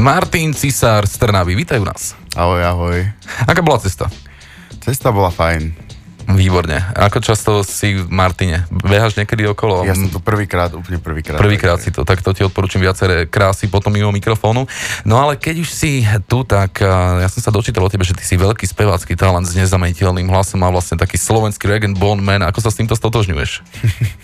Martin Cisár z Trnavy, vítajú nás. Ahoj, ahoj. Aká bola cesta? Cesta bola fajn. Výborne. Ako často si v Martine? Behaš niekedy okolo? Ja som tu prvýkrát, úplne prvýkrát. Prvýkrát si to, tak to ti odporúčam viaceré krásy potom mimo mikrofónu. No ale keď už si tu, tak ja som sa dočítal o tebe, že ty si veľký spevácky talent s nezameniteľným hlasom a vlastne taký slovenský Regan Bone Man. Ako sa s týmto stotožňuješ?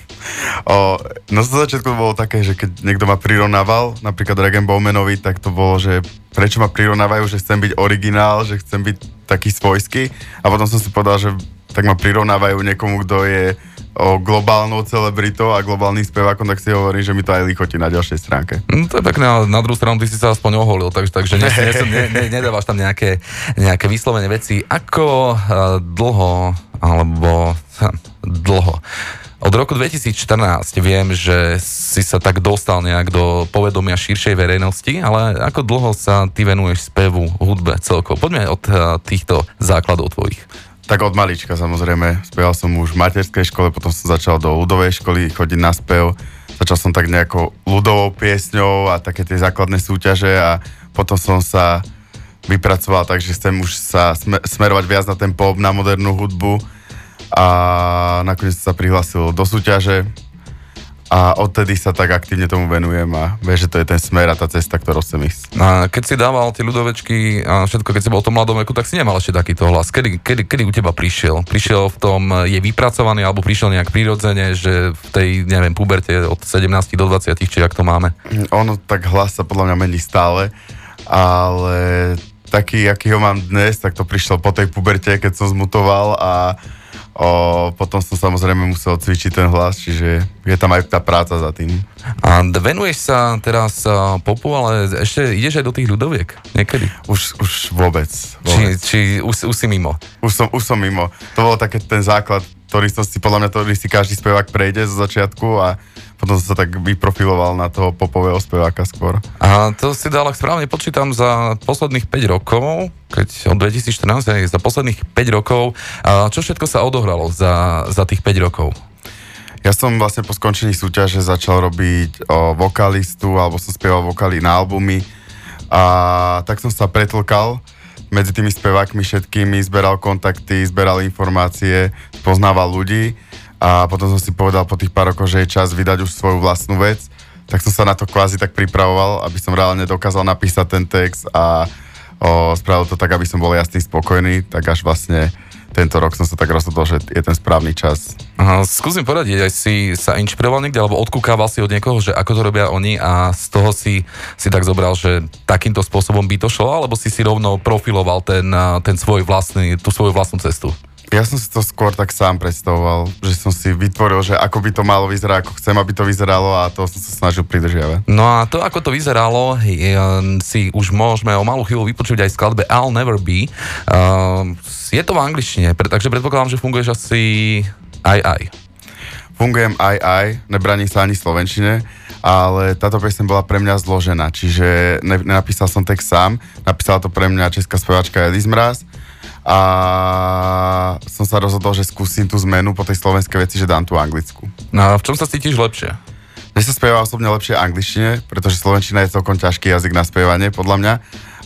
o, no za začiatku bolo také, že keď niekto ma prirovnával, napríklad Regan Bowmanovi, tak to bolo, že prečo ma prirovnávajú, že chcem byť originál, že chcem byť taký svojský. A potom som si povedal, že tak ma prirovnávajú niekomu, kto je o globálnou celebritou a globálnym spevákom, tak si hovorím, že mi to aj lichotí na ďalšej stránke. No, to je pekné, ale na druhú stranu ty si sa aspoň oholil, takže, takže ne, ne, ne, ne, nedávaš tam nejaké, nejaké vyslovené veci. Ako uh, dlho, alebo uh, dlho, od roku 2014 viem, že si sa tak dostal nejak do povedomia širšej verejnosti, ale ako dlho sa ty venuješ spevu, hudbe celkovo? Poďme od uh, týchto základov tvojich. Tak od malička samozrejme. Spieval som už v materskej škole, potom som začal do ľudovej školy chodiť na spev. Začal som tak nejako ľudovou piesňou a také tie základné súťaže a potom som sa vypracoval, takže chcem už sa smerovať viac na ten pop, na modernú hudbu a nakoniec sa prihlásil do súťaže a odtedy sa tak aktívne tomu venujem a vieš, že to je ten smer a tá cesta, ktorou chcem ísť. A keď si dával tie ľudovečky a všetko, keď si bol v tom mladom veku, tak si nemal ešte takýto hlas. Kedy, kedy, kedy u teba prišiel? Prišiel v tom, je vypracovaný alebo prišiel nejak prirodzene, že v tej, neviem, puberte od 17 do 20, či ak to máme? Ono, tak hlas sa podľa mňa mení stále, ale taký, aký ho mám dnes, tak to prišlo po tej puberte, keď som zmutoval a O, potom som samozrejme musel cvičiť ten hlas, čiže je tam aj tá práca za tým. A venuješ sa teraz popu, ale ešte ideš aj do tých ľudoviek niekedy? Už, už vôbec. vôbec. Či, či už, už si mimo? Už som, už som mimo. To bolo také ten základ, ktorý som si, podľa mňa, ktorý si každý spevák prejde zo začiatku a potom sa tak vyprofiloval na toho popového speváka skôr. A to si dal, ak správne počítam, za posledných 5 rokov, keď od 2014, za posledných 5 rokov, a čo všetko sa odohralo za, za tých 5 rokov? Ja som vlastne po skončení súťaže začal robiť o, vokalistu, alebo som spieval vokály na albumy a tak som sa pretlkal medzi tými spevákmi všetkými, zberal kontakty, zberal informácie, poznával ľudí a potom som si povedal po tých pár rokoch, že je čas vydať už svoju vlastnú vec, tak som sa na to kvázi tak pripravoval, aby som reálne dokázal napísať ten text a o, spravil to tak, aby som bol jasný, spokojný, tak až vlastne tento rok som sa tak rozhodol, že je ten správny čas. Aha, skúsim poradiť, aj si sa inšpiroval niekde, alebo odkúkával si od niekoho, že ako to robia oni a z toho si, si tak zobral, že takýmto spôsobom by to šlo, alebo si si rovno profiloval ten, ten svoj vlastný, tú svoju vlastnú cestu? Ja som si to skôr tak sám predstavoval, že som si vytvoril, že ako by to malo vyzerať, ako chcem, aby to vyzeralo a to som sa snažil pridržiavať. No a to, ako to vyzeralo, je, si už môžeme o malú chvíľu vypočuť aj skladbe I'll Never Be. Uh, je to v angličtine, takže predpokladám, že funguješ asi aj aj. Fungujem aj aj, nebraní sa ani slovenčine, ale táto pieseň bola pre mňa zložená, čiže ne, nenapísal som text sám, napísala to pre mňa česká speváčka Elis Mraz a som sa rozhodol, že skúsim tú zmenu po tej slovenskej veci, že dám tú anglickú. No a v čom sa cítiš lepšie? Mne sa spieva osobne lepšie angličtine, pretože slovenčina je celkom ťažký jazyk na spievanie, podľa mňa.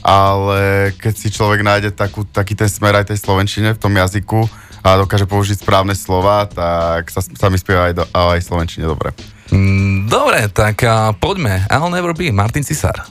Ale keď si človek nájde takú, taký ten smer aj tej slovenčine v tom jazyku a dokáže použiť správne slova, tak sa, sa mi spieva aj, do, aj slovenčine dobre. Mm, dobre, tak poďme. I'll never be, Martin Cisár.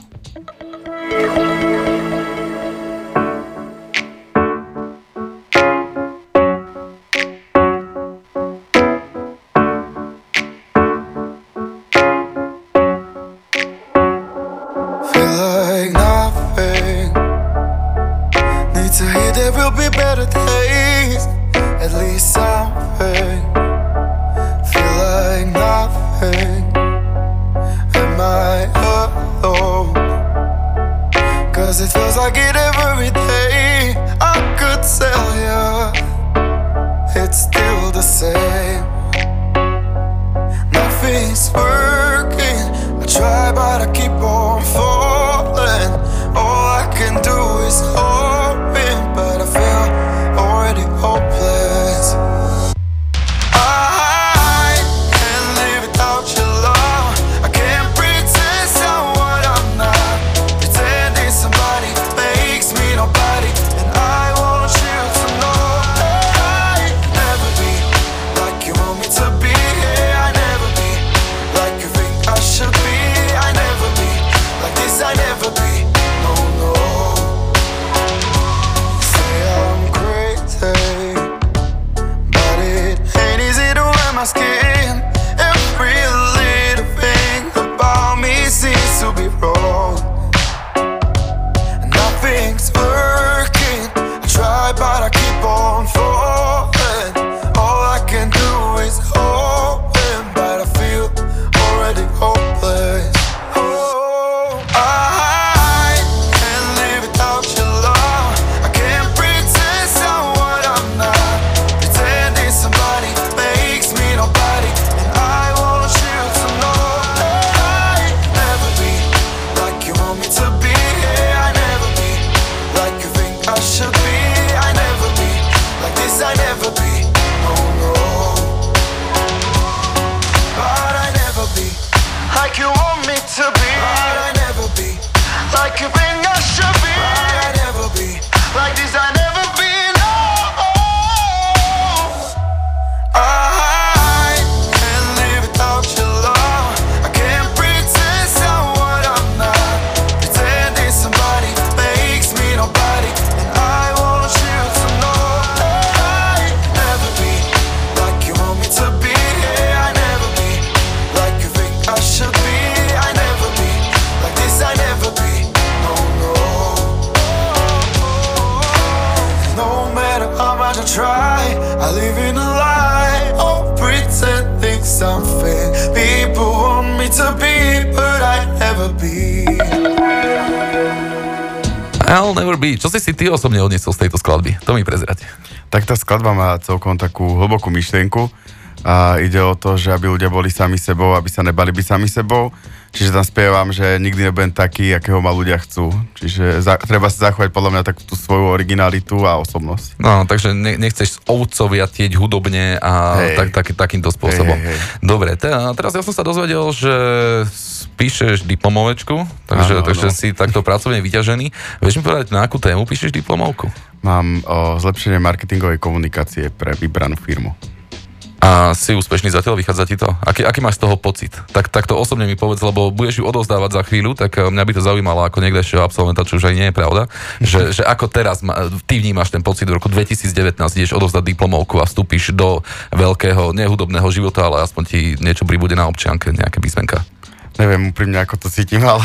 to be. I'll never be like you. I'll never be. Čo si si ty osobne odniesol z tejto skladby? To mi prezrať. Tak tá skladba má celkom takú hlbokú myšlienku a ide o to, že aby ľudia boli sami sebou, aby sa nebali byť sami sebou Čiže tam spievam, že nikdy nebudem taký, akého ma ľudia chcú. Čiže za, treba si zachovať podľa mňa takú tú svoju originalitu a osobnosť. No, takže ne, nechceš ovcovia tieť hudobne a hey. tak, tak, takýmto spôsobom. Hey, hey, hey. Dobre, teda, teraz ja som sa dozvedel, že píšeš diplomovečku, takže, ano, takže no. si takto pracovne vyťažený. Vieš mi povedať, na akú tému píšeš diplomovku? Mám o zlepšenie marketingovej komunikácie pre vybranú firmu a si úspešný zatiaľ, vychádza ti to? Aký, aký máš z toho pocit? Tak, tak to osobne mi povedz, lebo budeš ju odovzdávať za chvíľu, tak eh, mňa by to zaujímalo ako niekdejšieho absolventa, čo už aj nie je pravda, že, že ako teraz ma, ty vnímaš ten pocit v roku 2019, ideš odovzdať diplomovku a vstúpiš do veľkého, nehudobného života, ale aspoň ti niečo pribude na občianke, nejaké písmenka. Neviem úprimne, ako to cítim, ale,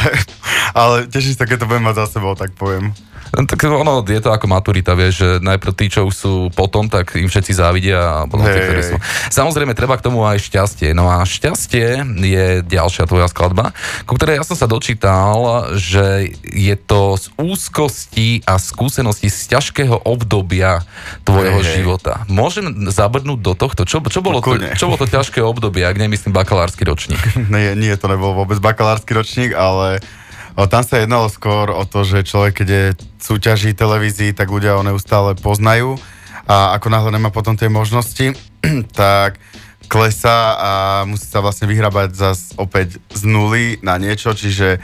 ale teším sa, keď to budem mať za sebou, tak poviem. Tak ono, je to ako maturita, vieš, že najprv tí, čo už sú potom, tak im všetci závidia a potom hey, tí, ktorí sú. Samozrejme, treba k tomu aj šťastie. No a šťastie je ďalšia tvoja skladba, ku ktorej ja som sa dočítal, že je to z úzkosti a skúsenosti z ťažkého obdobia tvojho hey, života. Môžem zabrnúť do tohto? Čo, čo, bolo, to, čo bolo to ťažké obdobie, ak nemyslím bakalársky ročník? nie, nie, to nebol vôbec bakalársky ročník, ale Tam sa jednalo skôr o to, že človek, keď je súťaží televízii, tak ľudia ho neustále poznajú. A ako náhle nemá potom tie možnosti, tak klesá a musí sa vlastne vyhrabať zase opäť z nuly na niečo, čiže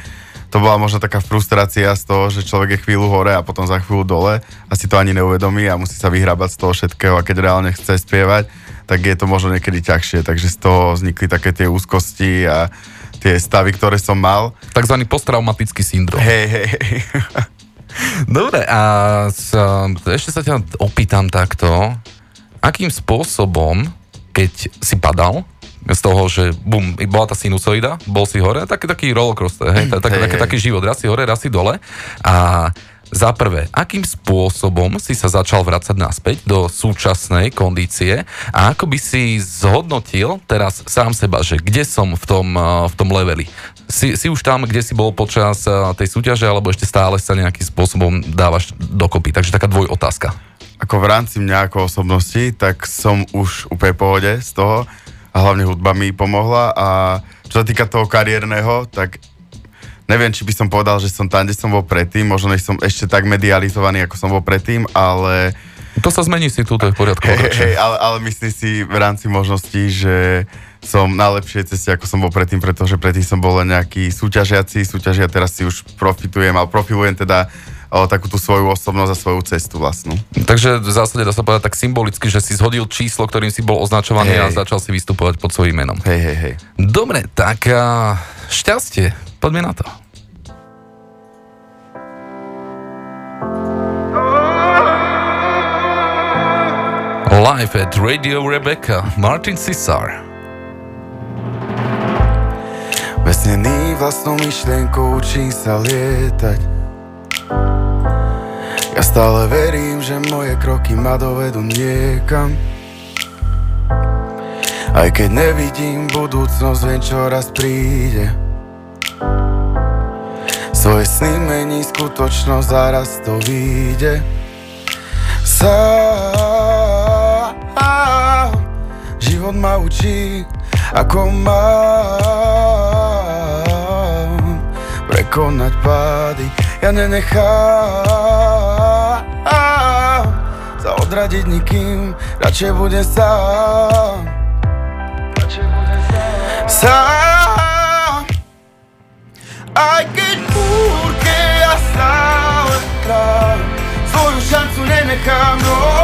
to bola možno taká frustrácia z toho, že človek je chvíľu hore a potom za chvíľu dole. A si to ani neuvedomí a musí sa vyhrabať z toho všetkého a keď reálne chce spievať, tak je to možno niekedy ťažšie, takže z toho vznikli také tie úzkosti a tie stavy, ktoré som mal. Takzvaný posttraumatický syndrom. Hej, hej, hej. Dobre, a sa, ešte sa ťa opýtam takto, akým spôsobom, keď si padal, z toho, že bum, bola tá sinusoida, bol si hore, taký, taký rollercoaster, hej, tak, hey, taký, taký život, raz si hore, raz si dole a za prvé, akým spôsobom si sa začal vrácať naspäť do súčasnej kondície a ako by si zhodnotil teraz sám seba, že kde som v tom, eh, v tom leveli? Si, si už tam, kde si bol počas eh, tej súťaže, alebo ešte stále sa nejakým spôsobom dávaš dokopy? Takže taká dvoj otázka. Ako v rámci mňa ako osobnosti, tak som už úplne pohode z toho a hlavne hudba mi pomohla a čo sa týka toho kariérneho, tak neviem, či by som povedal, že som tam, kde som bol predtým, možno som ešte tak medializovaný, ako som bol predtým, ale... To sa zmení si tu, to je v poriadku. Hey, hey, ale, ale myslím si v rámci možností, že som na lepšej ceste, ako som bol predtým, pretože predtým som bol len nejaký súťažiaci, súťažia teraz si už profitujem, ale profilujem teda o takú tú svoju osobnosť a svoju cestu vlastnú. Takže v zásade dá sa povedať tak symbolicky, že si zhodil číslo, ktorým si bol označovaný hey. a začal si vystupovať pod svojím menom. Hej, hej, hej. Dobre, tak šťastie. Poďme na to. Live at Radio Rebecca, Martin Cesar. Vesnený vlastnou myšlienkou učím sa lietať Ja stále verím, že moje kroky ma dovedú niekam Aj keď nevidím budúcnosť, viem čo raz príde Svoje sny mení skutočnosť, zaraz to vyjde. Sám Život ma učí, ako mám Prekonať pády, ja nenechám Sa odradiť nikým, radšej budem sám. Radšej budem sám Sám Hay que porque hasta entrar Soy un en el camino